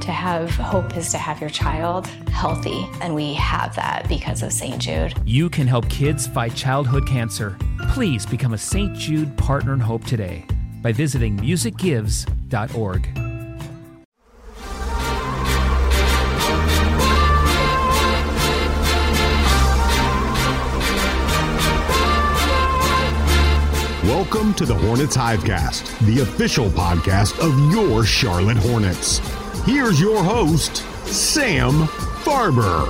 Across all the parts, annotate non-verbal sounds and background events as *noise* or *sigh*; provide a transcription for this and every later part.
To have hope is to have your child healthy, and we have that because of St. Jude. You can help kids fight childhood cancer. Please become a St. Jude Partner in Hope today by visiting musicgives.org. Welcome to the Hornets Hivecast, the official podcast of your Charlotte Hornets. Here's your host, Sam Farber.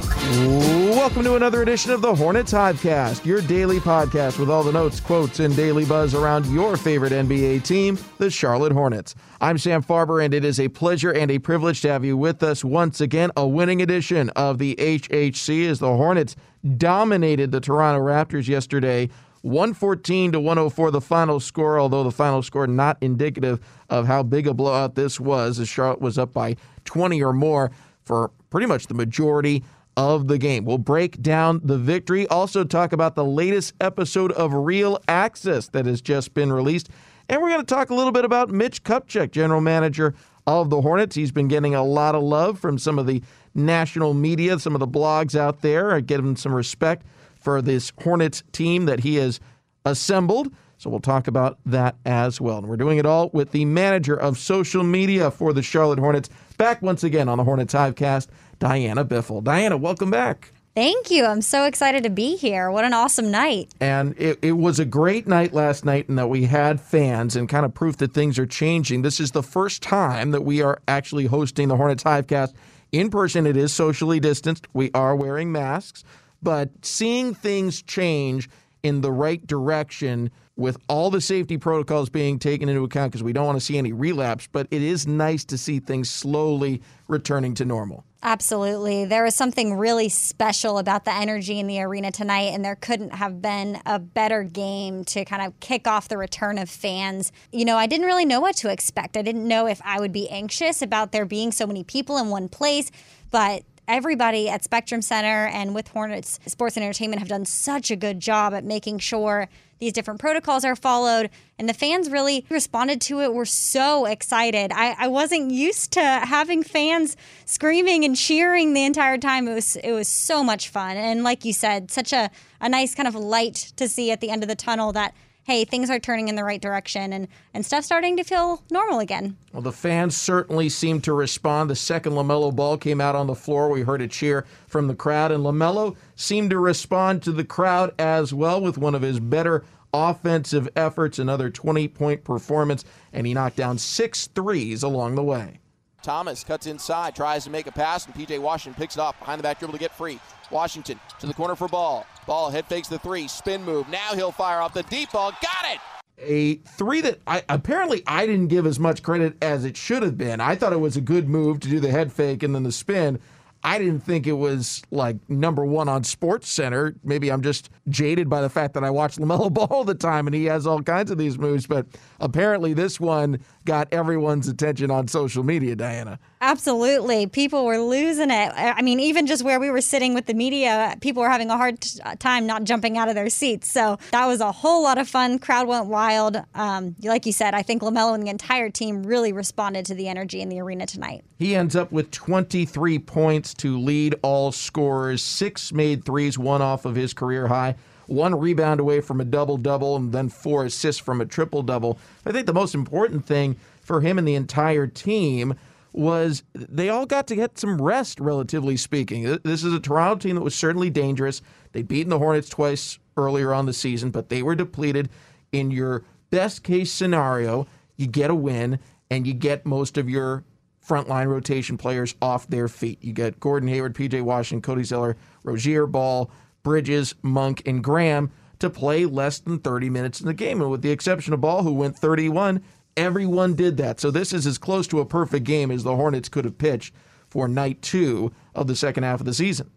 Welcome to another edition of the Hornets Hivecast, your daily podcast with all the notes, quotes, and daily buzz around your favorite NBA team, the Charlotte Hornets. I'm Sam Farber, and it is a pleasure and a privilege to have you with us once again. A winning edition of the HHC as the Hornets dominated the Toronto Raptors yesterday 114 to 104 the final score, although the final score not indicative of how big a blowout this was, as Charlotte was up by 20 or more for pretty much the majority of the game. We'll break down the victory, also talk about the latest episode of Real Access that has just been released, and we're going to talk a little bit about Mitch Kupchak, general manager of the Hornets. He's been getting a lot of love from some of the national media, some of the blogs out there, uh, are giving some respect for this Hornets team that he has assembled. So we'll talk about that as well. And we're doing it all with the manager of social media for the Charlotte Hornets. Back once again on the Hornets Hivecast, Diana Biffle. Diana, welcome back. Thank you. I'm so excited to be here. What an awesome night. And it, it was a great night last night in that we had fans and kind of proof that things are changing. This is the first time that we are actually hosting the Hornets Hivecast in person. It is socially distanced. We are wearing masks but seeing things change in the right direction with all the safety protocols being taken into account because we don't want to see any relapse, but it is nice to see things slowly returning to normal. Absolutely. There was something really special about the energy in the arena tonight, and there couldn't have been a better game to kind of kick off the return of fans. You know, I didn't really know what to expect. I didn't know if I would be anxious about there being so many people in one place, but everybody at Spectrum Center and with Hornets Sports and Entertainment have done such a good job at making sure these different protocols are followed. And the fans really responded to it. We're so excited. I, I wasn't used to having fans screaming and cheering the entire time. It was it was so much fun. And like you said, such a, a nice kind of light to see at the end of the tunnel that hey, things are turning in the right direction and, and stuff starting to feel normal again. Well, the fans certainly seemed to respond. The second LaMelo Ball came out on the floor. We heard a cheer from the crowd, and LaMelo seemed to respond to the crowd as well with one of his better offensive efforts, another 20 point performance, and he knocked down six threes along the way. Thomas cuts inside, tries to make a pass, and PJ Washington picks it off behind the back dribble to get free. Washington to the corner for ball. Ball head fakes the three, spin move. Now he'll fire off the deep ball. Got it! A three that I apparently I didn't give as much credit as it should have been. I thought it was a good move to do the head fake and then the spin. I didn't think it was like number one on SportsCenter. Maybe I'm just jaded by the fact that I watch *laughs* LaMelo Ball all the time and he has all kinds of these moves. But apparently, this one got everyone's attention on social media, Diana. Absolutely. People were losing it. I mean, even just where we were sitting with the media, people were having a hard t- time not jumping out of their seats. So that was a whole lot of fun. Crowd went wild. Um, like you said, I think LaMelo and the entire team really responded to the energy in the arena tonight. He ends up with 23 points to lead all scorers, six made threes, one off of his career high one rebound away from a double double, and then four assists from a triple double. I think the most important thing for him and the entire team was they all got to get some rest, relatively speaking. This is a Toronto team that was certainly dangerous. They'd beaten the Hornets twice earlier on the season, but they were depleted. In your best case scenario, you get a win and you get most of your frontline rotation players off their feet. You get Gordon Hayward, PJ Washington, Cody Zeller, Rozier Ball, Bridges, Monk, and Graham to play less than 30 minutes in the game. And with the exception of Ball, who went 31, everyone did that. So this is as close to a perfect game as the Hornets could have pitched for night two of the second half of the season.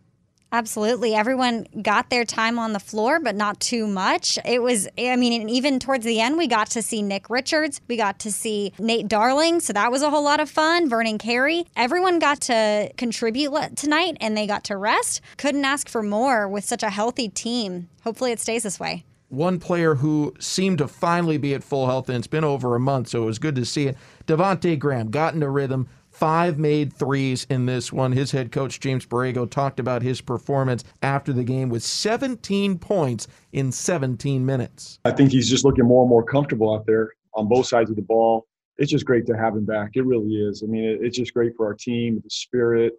Absolutely. Everyone got their time on the floor, but not too much. It was, I mean, even towards the end, we got to see Nick Richards. We got to see Nate Darling. So that was a whole lot of fun. Vernon Carey. Everyone got to contribute tonight and they got to rest. Couldn't ask for more with such a healthy team. Hopefully it stays this way. One player who seemed to finally be at full health, and it's been over a month, so it was good to see it. Devonte Graham got into rhythm five made threes in this one. His head coach, James Borrego, talked about his performance after the game with 17 points in 17 minutes. I think he's just looking more and more comfortable out there on both sides of the ball. It's just great to have him back. It really is. I mean, it's just great for our team, the spirit,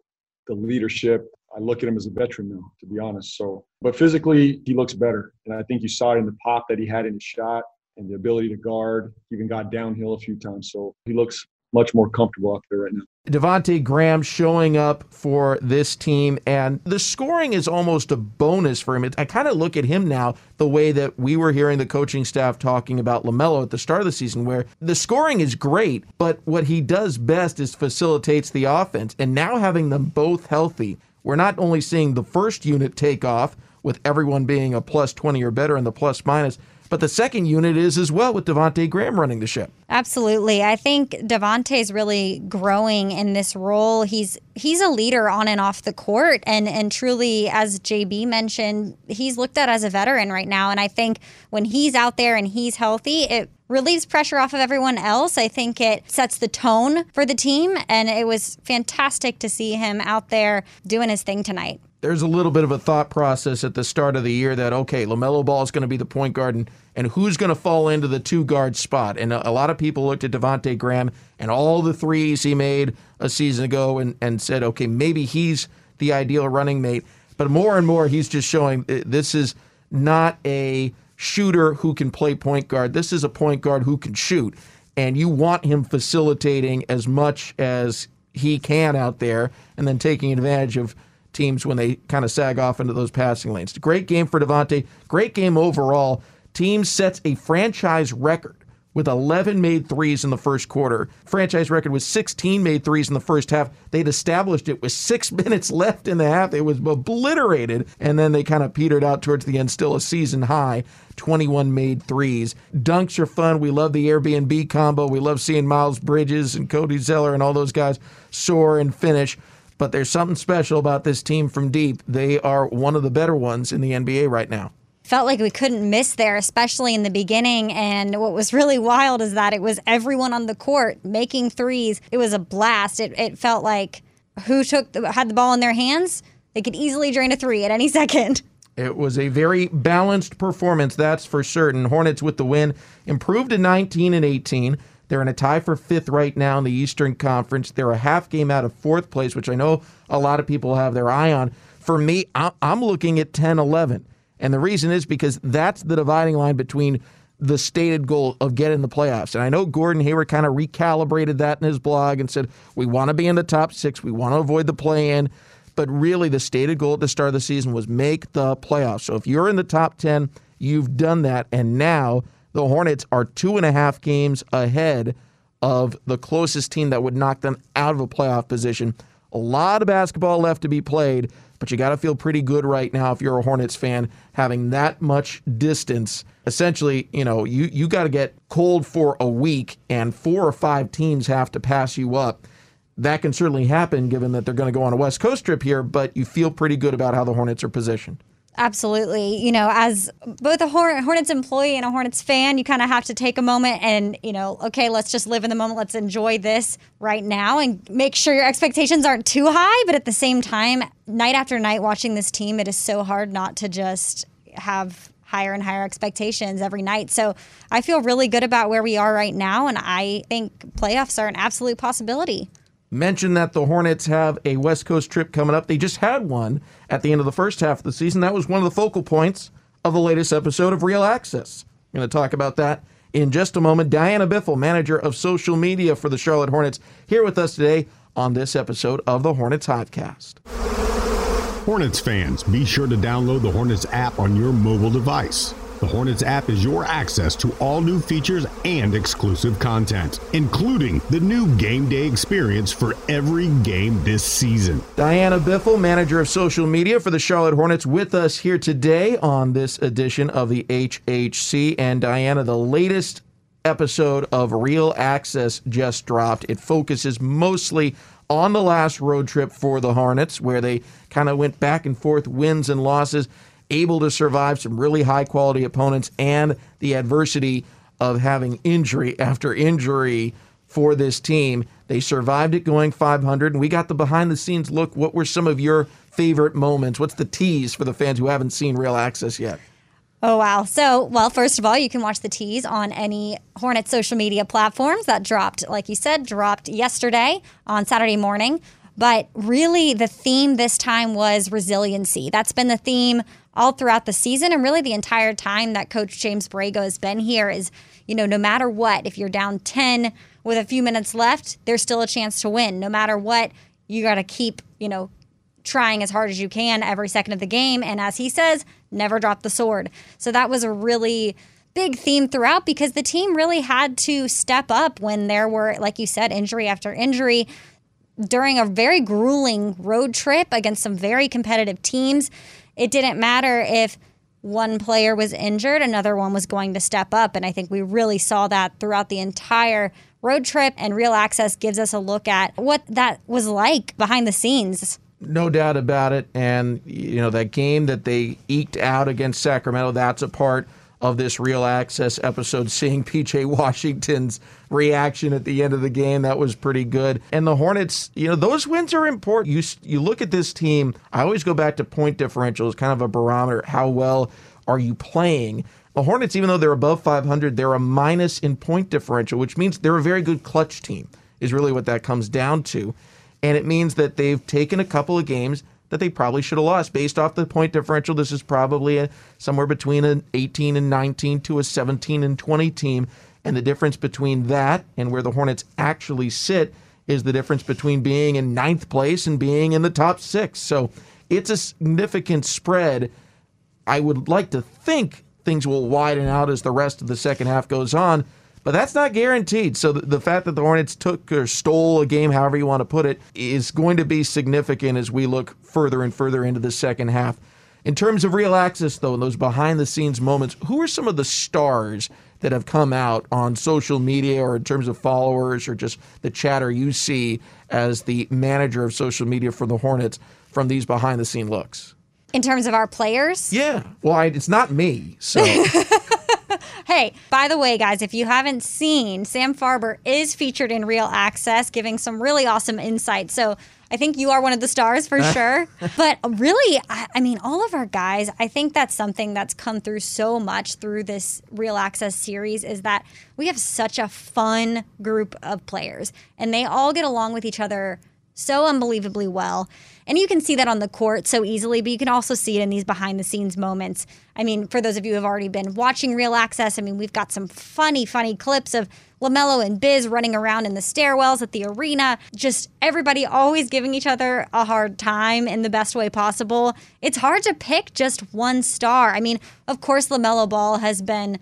the leadership. I look at him as a veteran now, to be honest. So, but physically, he looks better. And I think you saw it in the pop that he had in his shot and the ability to guard. Even got downhill a few times. So he looks much more comfortable out there right now. Devonte Graham showing up for this team, and the scoring is almost a bonus for him. I kind of look at him now the way that we were hearing the coaching staff talking about LaMelo at the start of the season, where the scoring is great, but what he does best is facilitates the offense. And now having them both healthy, we're not only seeing the first unit take off with everyone being a plus 20 or better in the plus minus, but the second unit is as well with Devonte Graham running the ship. Absolutely. I think Devonte's really growing in this role. He's he's a leader on and off the court and and truly as JB mentioned, he's looked at as a veteran right now and I think when he's out there and he's healthy, it relieves pressure off of everyone else. I think it sets the tone for the team and it was fantastic to see him out there doing his thing tonight there's a little bit of a thought process at the start of the year that okay, LaMelo Ball is going to be the point guard, and, and who's going to fall into the two guard spot? And a, a, lot of people looked at Devonte Graham and all the threes he made a season ago, and and said, okay, maybe he's the ideal running mate. But more and more, he's just showing uh, this is not a shooter who can play point guard. This is a point guard who can shoot, and you want him facilitating as much as he can out there, and then taking advantage of teams when they kind of sag off into those passing lanes. Great game for Devonte. Great game overall. Team sets a franchise record with 11 made threes in the first quarter. Franchise record was 16 made threes in the first half. They'd established it with six *laughs* minutes left in the half. It was obliterated, and then they kind of petered out towards the end. Still a season high, 21 made threes. Dunks are fun. We love the Airbnb combo. We love seeing Miles Bridges and Cody Zeller and all those guys soar and finish but there's something special about this team from deep. They are one of the better ones in the NBA right now felt like we couldn't miss there, especially in the beginning. And what was really wild is that it was everyone on the court making threes. It was a blast. It, it felt like who took the, had the ball in their hands, they could easily drain a three at any *laughs* second. It was a very balanced performance, that's for certain. Hornets with the win, improved to 19 and 18. They're in a tie for fifth right now in the Eastern Conference. They're a half game out of fourth place, which I know a lot of people have their eye on. For me, I'm looking at 10 11. And the reason is because that's the dividing line between the stated goal of getting the playoffs. And I know Gordon Hayward kind of recalibrated that in his blog and said, we want to be in the top six, we want to avoid the play in. But really, the stated goal at the start of the season was make the playoffs. So if you're in the top 10, you've done that. And now the Hornets are two and a half games ahead of the closest team that would knock them out of a playoff position A lot of basketball left to be played, but you got to feel pretty good right now if you're a Hornets fan having that much distance. Essentially, you know, you, you got to get cold for a week and four or five teams have to pass you up. That can certainly happen given that they're going to go on a West Coast trip here, but you feel pretty good about how the Hornets are positioned. Absolutely. You know, as both a Hornets employee and a Hornets fan, you kind of have to take a moment and, you know, okay, let's just live in the moment. Let's enjoy this right now and make sure your expectations aren't too high. But at the same time, night after night watching this team, it is so hard not to just have higher and higher expectations every night. So I feel really good about where we are right now. And I think playoffs are an absolute possibility mentioned that the Hornets have a West Coast trip coming up. They just had one at the end of the first half of the season. That was one of the focal points of the latest episode of Real Access. I'm going to talk about that in just a moment. Diana Biffle, manager of social media for the Charlotte Hornets, here with us today on this episode of the Hornets Hivecast. Hornets fans, be sure to download the Hornets app on your mobile device. The Hornets app is your access to all new features and exclusive content, including the new game day experience for every game this season. Diana Biffle, manager of social media for the Charlotte Hornets, with us here today on this edition of the HHC. And Diana, the latest episode of Real Access just dropped. It focuses mostly on the last road trip for the Hornets, where they kind of went back and forth, wins and losses able to survive some really high quality opponents and the adversity of having injury *laughs* after injury for this team. They survived it going 500, and we got the behind the scenes look. What were some of your favorite moments? What's the tease for the fans who haven't seen Real Access yet? Oh, wow. So, well, first of all, you can watch the tease on any Hornet social media platforms that dropped, like you said, dropped yesterday on Saturday morning. But really, the theme this time was resiliency. That's been the theme all throughout the season and really the entire time that Coach James Borrego has been here is, you know, no matter what, if you're down 10 with a few minutes left, there's still a chance to win. No matter what, you got to keep, you know, trying as hard as you can every second of the game. And as he says, never drop the sword. So that was a really big theme throughout because the team really had to step up when there were, like you said, injury after injury during a very grueling road trip against some very competitive teams it didn't matter if one player was injured, another one was going to step up. And I think we really saw that throughout the entire road trip. And Real Access gives us a look at what that was like behind the scenes. No doubt about it. And, you know, that game that they eked out against Sacramento, that's a part of this Real Access episode, seeing PJ Washington's reaction at the end of the game. That was pretty good. And the Hornets, you know, those wins are important. You you look at this team. I always go back to point differential as kind of a barometer. How well are you playing? The Hornets, even though they're above 500, they're a minus in point differential, which means they're a very good clutch team. Is really what that comes down to. And it means that they've taken a couple of games that they probably should have lost. Based off the point differential, this is probably a, somewhere between an 18 and 19 to a 17 and 20 team. And the difference between that and where the Hornets actually sit is the difference between being in ninth place and being in the top six. So it's a significant spread. I would like to think things will widen out as the rest of the second half goes on. But that's not guaranteed. So the, the, fact that the Hornets took or stole a game, however you want to put it, is going to be significant as we look further and further into the second half. In terms of real access, though, and those behind the scenes moments, who are some of the stars that have come out on social media or in terms of followers or just the chatter you see as the manager of social media for the Hornets from these behind the scene looks? In terms of our players? Yeah. Well, I, it's not me. So. *laughs* By the way, guys, if you haven't seen, Sam Farber is featured in Real Access, giving some really awesome insight. So I think you are one of the stars for *laughs* sure. but really, I, I, mean, all of our guys, I think that's something that's come through so much through this Real Access series is that we have such a fun group of players and they all get along with each other so unbelievably well. And you can see that on the court so easily, but you can also see it in these behind the scenes moments. I mean, for those of you who have already been watching Real Access, I mean, we've got some funny, funny clips of LaMelo and Biz running around in the stairwells at the arena. Just everybody always giving each other a hard time in the best way possible. It's hard to pick just one star. I mean, of course, LaMelo Ball has been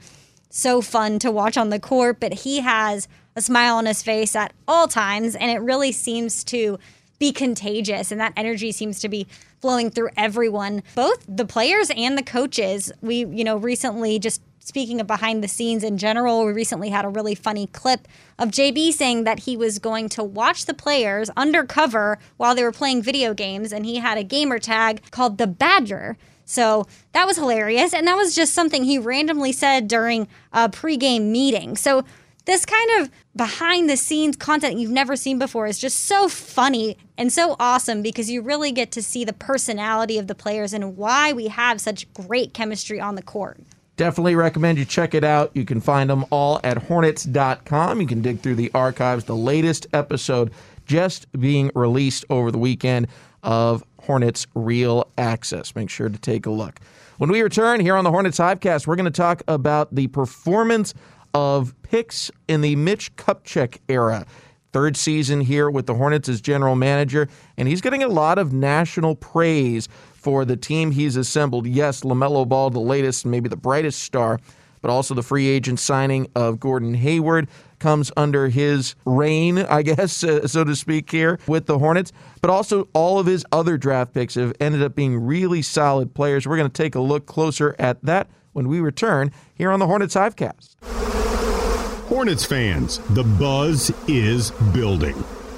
so fun to watch on the court, but he has a smile on his face at all times, and it really seems to be contagious and that energy seems to be flowing through everyone both the players and the coaches. We you know recently just speaking of behind the scenes in general we recently had a really funny clip of JB saying that he was going to watch the players undercover while they were playing video games and he had a gamer tag called the badger. So that was hilarious and that was just something he randomly said during a pregame meeting. So this kind of behind the scenes content you've never seen before is just so funny and so awesome because you really get to see the personality of the players and why we have such great chemistry on the court. Definitely recommend you check it out. You can find them all at hornets.com. You can dig through the archives. The latest episode just being released over the weekend of Hornets Real Access. Make sure to take a look. When we return here on the Hornets Hivecast, we're going to talk about the performance of picks in the Mitch Kupchak era. Third season here with the Hornets as general manager, and he's getting a lot of national praise for the team he's assembled. Yes, LaMelo Ball, the latest, maybe the brightest star, but also the free agent signing of Gordon Hayward comes under his reign, I *laughs* guess, uh, so to speak, here with the Hornets. But also, all of his other draft picks have ended up being really solid players. We're going to take a look closer at that when we return here on the Hornets Hivecast. Hornets fans, the buzz is building.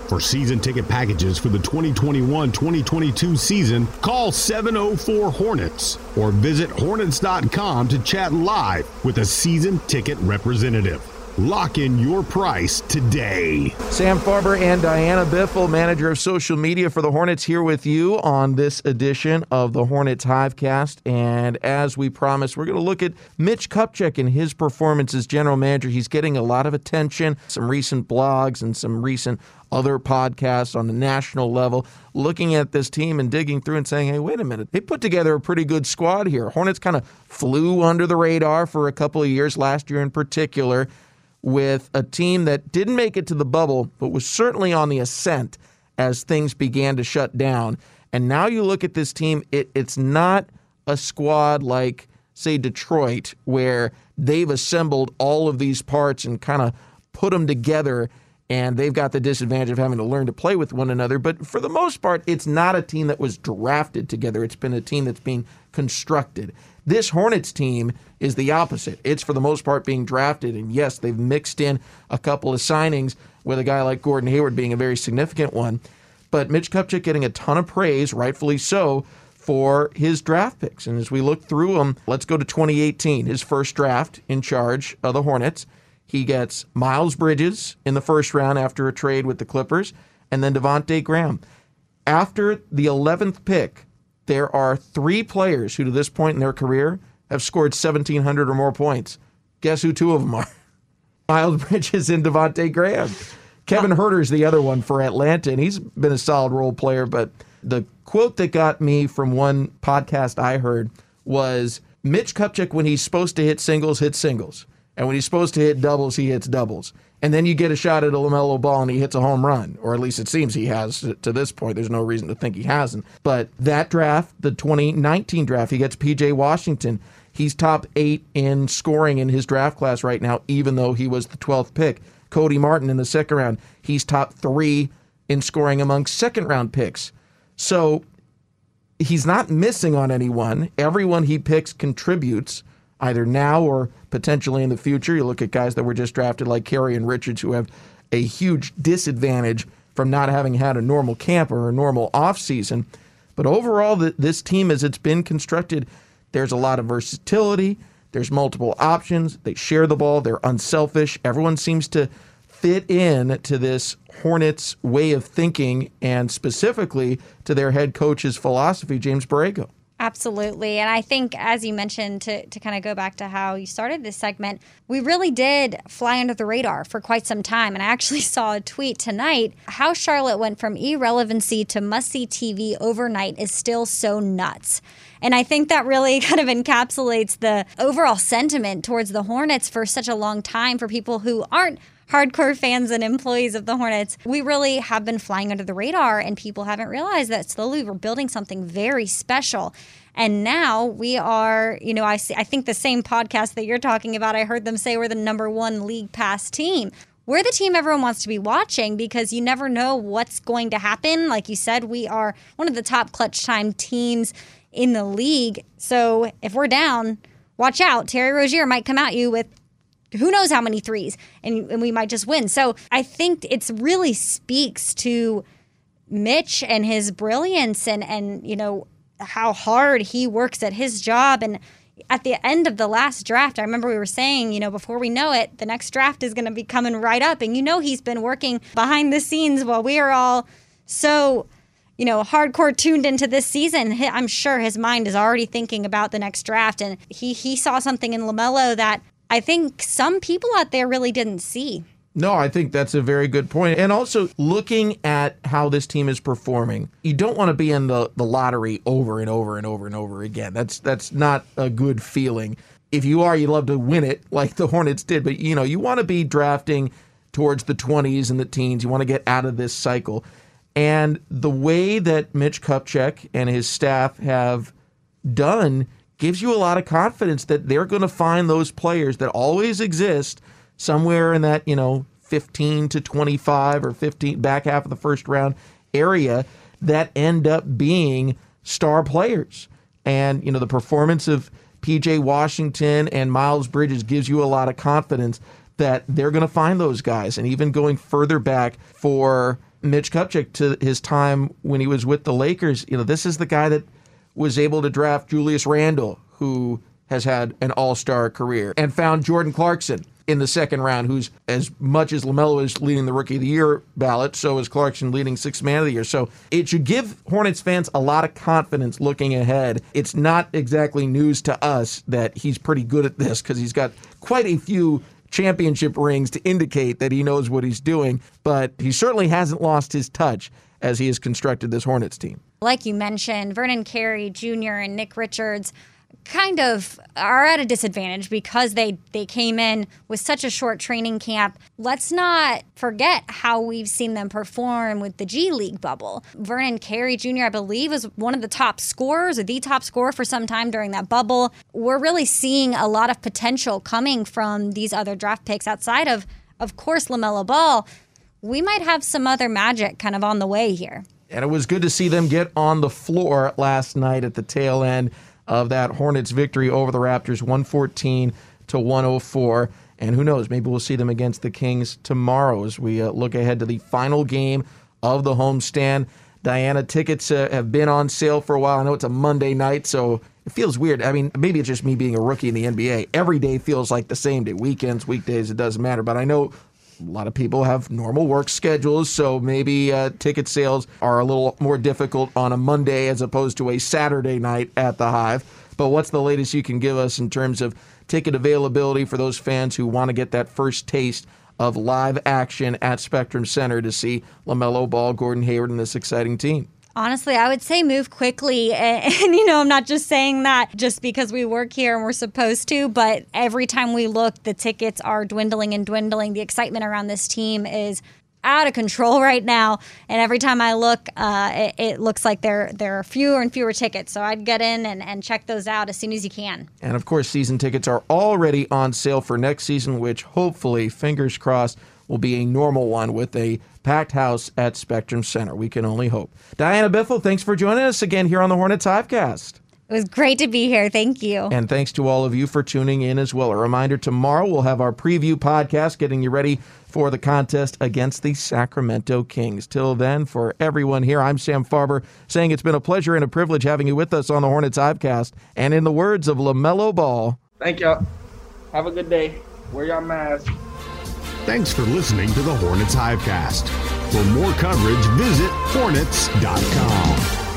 For season ticket packages for the 2021 2022 season, call 704 Hornets or visit Hornets.com to chat live with a season ticket representative. Lock in your price today. Sam Farber and Diana Biffle, manager of social media for the Hornets, here with you on this edition of the Hornets Hivecast. And as we promised, we're going to look at Mitch Kupchak and his performance as general manager. He's getting a lot of attention, some recent blogs and some recent other podcasts on the national level, looking at this team and digging through and saying, hey, wait a minute. They put together a pretty good squad here. Hornets kind of flew under the radar for a couple of years, last year in particular with a team that didn't make it to the bubble, but was certainly on the ascent as things began to shut down. And now you look at this team, it, it's not a squad like, say, Detroit, where they've assembled all of these parts and kind of put them together. And they've got the disadvantage of having to learn to play with one another. But for the most part, it's not a team that was drafted together. It's been a team that's being constructed. This Hornets team is the opposite. It's for the most part being drafted. And yes, they've mixed in a couple of signings with a guy like Gordon Hayward being a very significant one. But Mitch Kupchak getting a ton of praise, rightfully so, for his draft picks. And as we look through them, let's go to 2018, his first draft in charge of the Hornets. He gets Miles Bridges in the first round after a trade with the Clippers, and then Devonte Graham. After the 11th pick, there are three players who, to this point in their career, have scored 1,700 or more points. Guess who two of them are? *laughs* Miles Bridges and Devonte Graham. Kevin Huerter's the other one for Atlanta, and he's been a solid role player. But the quote that got me from one podcast I heard was Mitch Kupchak, when he's supposed to hit singles, hits singles. And when he's supposed to hit doubles, he hits doubles and then you get a shot at a LaMelo Ball and he hits a home run, or at least it seems he has to this point. There's no reason to think he hasn't. But that draft, the 2019 draft, he gets PJ Washington. He's top eight in scoring in his draft class right now, even though he was the 12th pick. Cody Martin in the second round, he's top three in scoring among second round picks. So he's not missing on anyone. Everyone he picks contributes either now or potentially in the future. You look at guys that were just drafted like Carey and Richards who have a huge disadvantage from not having had a normal camp or a normal offseason. But overall, this team, as it's been constructed, there's a lot of versatility. There's multiple options. They share the ball. They're unselfish. Everyone seems to fit in to this Hornets way of thinking and specifically to their head coach's philosophy, James Borrego. Absolutely. And I think, as you mentioned, to, to kind of go back to how you started this segment, we really did fly under the radar for quite some time. And I actually *laughs* saw a tweet tonight how Charlotte went from irrelevancy to must see TV overnight is still so nuts. And I think that really *laughs* kind of encapsulates the overall sentiment towards the Hornets for such a long time for people who aren't hardcore fans and employees of the Hornets, we really have been flying under the radar, and people haven't realized that slowly we're building something very special. And now we are, you know, I see, I think the same podcast that you're talking about, I heard them say we're the number one league pass team. we're the team everyone wants to be watching because you never know what's going to happen. Like you said, we are one of the top clutch time teams in the league. So if we're down, watch out. Terry Rozier might come at you with who knows how many threes and, and we might just win. So I think it's really speaks to Mitch and his brilliance and and you know how hard he works at his job and at the end of the last draft, I remember we were saying, you know, before we know it, the next draft is going to be coming right up. And you know, he's been working behind the scenes while we are all so, you know, hardcore tuned into this season. I'm sure his mind is already thinking about the next draft. And he, he saw something in LaMelo that I think some people out there really didn't see. No, I think that's a very good point. And also looking at how this team is performing, you don't want to be in the, the lottery over and over and over and over again. That's that's not a good feeling. If you are, you love to win it *laughs* like the Hornets did, but you know, you want to be drafting towards the 20s and the teens. You want to get out of this cycle. And the way that Mitch Kupchak and his staff have done gives you a lot of confidence that they're going to find those players that always exist somewhere in that, you know, 15 to 25 or 15 back half of the first round area that end up being star players. And, you know, the performance of PJ Washington and Miles Bridges gives you a lot of confidence that they're going to find those guys. And even going further back for Mitch Kupchak to his time when he was with the Lakers, you know, this is the guy that was able to draft Julius Randle, who has had an all star career, and found Jordan Clarkson in the second round, who's as much as LaMelo is leading the Rookie of the Year ballot, so is Clarkson leading Sixth Man of the Year. So it should give Hornets fans a lot of confidence looking ahead. It's not exactly news to us that he's pretty good at this because he's got quite a few championship rings to indicate that he knows what he's doing, but he certainly hasn't lost his touch as he has constructed this Hornets team. Like you mentioned, Vernon Carey Jr. and Nick Richards kind of are at a disadvantage because they they came in with such a short training camp. Let's not forget how we've seen them perform with the G League bubble. Vernon Carey Jr. I believe was one of the top scorers or the top scorer for some time during that bubble. We're really seeing a lot of potential coming from these other draft picks outside of of course LaMelo Ball. We might have some other magic kind of on the way here. And it was good to see them get on the floor last night at the tail end of that Hornets victory over the Raptors, 114 to 104. And who knows, maybe we'll see them against the Kings tomorrow as we uh, look ahead to the final game of the homestand. Diana, tickets uh, have been on sale for a while. I know it's a Monday night, so it feels weird. I mean, maybe it's just me being a rookie in the NBA. Every day feels like the same day. Weekends, weekdays, it doesn't matter. But I know a lot of people have normal work schedules, so maybe uh, ticket sales are a little more difficult on a Monday as opposed to a Saturday night at the Hive. But what's the latest you can give us in terms of ticket availability for those fans who want to get that first taste of live action at Spectrum Center to see LaMelo Ball, Gordon Hayward, and this exciting team? Honestly, I would say move quickly. And, *laughs* and, you know, I'm not just saying that just because we work here and we're supposed to, but every time we look, the tickets are dwindling and dwindling. The excitement around this team is out of control *laughs* right now. And every time I look, uh, it, it, looks like there there are fewer and fewer tickets. So I'd get in and, and check those out as soon as you can. And of course, season tickets are already on sale for next season, which hopefully, fingers crossed, will be a normal one with a packed house at Spectrum Center. We can only hope. Diana Biffle, thanks for joining us again here on the Hornets Hivecast. It was great to be here. Thank you. And thanks to all of you for tuning in as well. A reminder tomorrow we'll have our preview podcast getting you ready for the contest against the Sacramento Kings. Till then, for everyone here, I'm Sam Farber saying it's been a pleasure and a privilege having you with us on the Hornets Hivecast. And in the words of LaMelo Ball, thank y'all. Have a good day. Wear your mask. Thanks for listening to the Hornets Hivecast. For more coverage, visit hornets.com.